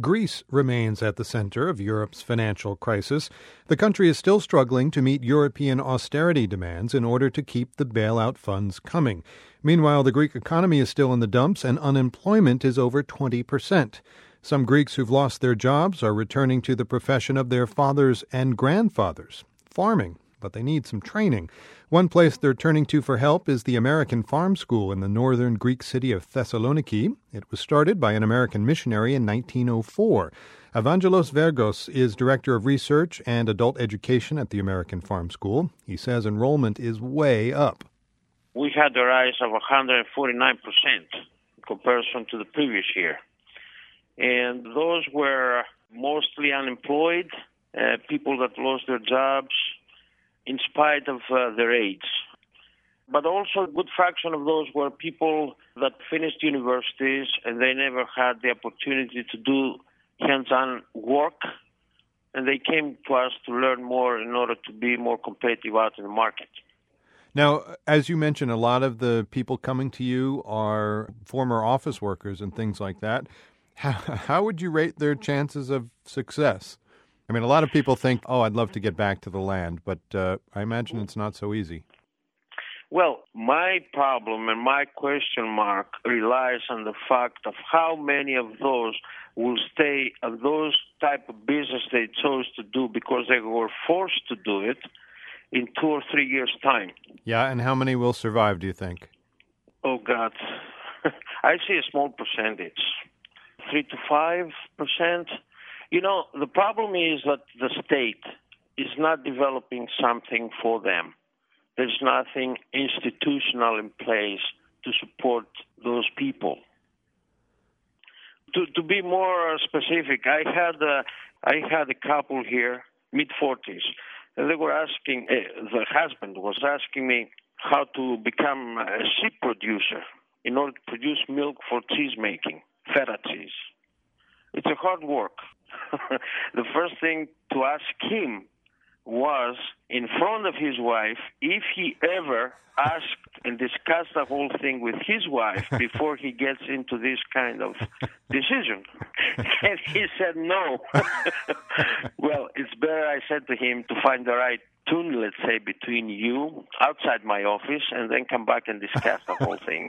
Greece remains at the center of Europe's financial crisis. The country is still struggling to meet European austerity demands in order to keep the bailout funds coming. Meanwhile, the Greek economy is still in the dumps and unemployment is over 20%. Some Greeks who've lost their jobs are returning to the profession of their fathers and grandfathers, farming but they need some training. One place they're turning to for help is the American Farm School in the northern Greek city of Thessaloniki. It was started by an American missionary in 1904. Evangelos Vergos is Director of Research and Adult Education at the American Farm School. He says enrollment is way up. We had a rise of 149% in comparison to the previous year. And those were mostly unemployed, uh, people that lost their jobs, in spite of uh, their age. But also, a good fraction of those were people that finished universities and they never had the opportunity to do hands on work. And they came to us to learn more in order to be more competitive out in the market. Now, as you mentioned, a lot of the people coming to you are former office workers and things like that. How, how would you rate their chances of success? I mean, a lot of people think, oh, I'd love to get back to the land, but uh, I imagine it's not so easy. Well, my problem and my question mark relies on the fact of how many of those will stay at those type of business they chose to do because they were forced to do it in two or three years' time. Yeah, and how many will survive, do you think? Oh, God. I see a small percentage. Three to five percent you know, the problem is that the state is not developing something for them. There's nothing institutional in place to support those people. To, to be more specific, I had a, I had a couple here, mid 40s, and they were asking, uh, the husband was asking me how to become a sheep producer in order to produce milk for cheese making, feta cheese. It's a hard work. the first thing to ask him was in front of his wife if he ever asked and discussed the whole thing with his wife before he gets into this kind of decision. and he said no. well, it's better, I said to him, to find the right tune, let's say, between you outside my office and then come back and discuss the whole thing.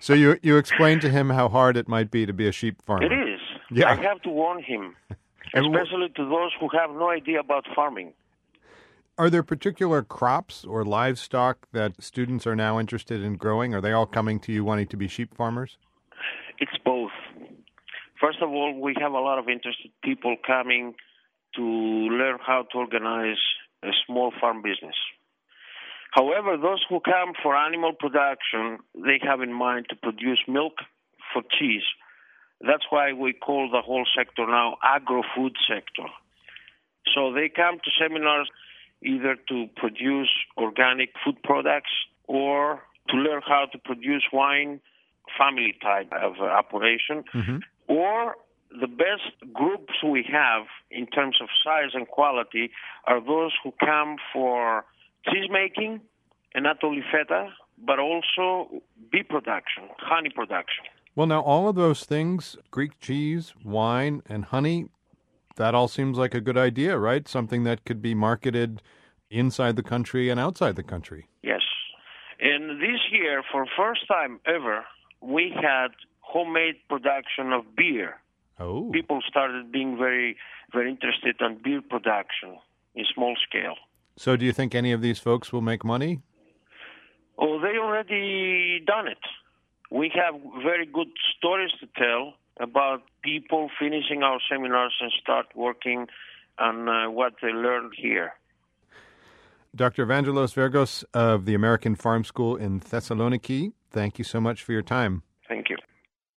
so you you explained to him how hard it might be to be a sheep farmer. It is. Yeah. I have to warn him, especially to those who have no idea about farming. Are there particular crops or livestock that students are now interested in growing? Are they all coming to you wanting to be sheep farmers? It's both. First of all, we have a lot of interested people coming to learn how to organize a small farm business. However, those who come for animal production, they have in mind to produce milk for cheese. That's why we call the whole sector now agro-food sector. So they come to seminars either to produce organic food products or to learn how to produce wine, family type of operation, mm-hmm. or the best groups we have in terms of size and quality are those who come for cheese making, and not only feta, but also bee production, honey production. Well, now all of those things Greek cheese, wine, and honey that all seems like a good idea, right? Something that could be marketed inside the country and outside the country. Yes. And this year, for first time ever, we had homemade production of beer. Oh. People started being very, very interested in beer production in small scale. So, do you think any of these folks will make money? Oh, they already done it. We have very good stories to tell about people finishing our seminars and start working on uh, what they learned here. Dr. Evangelos Vergos of the American Farm School in Thessaloniki, thank you so much for your time.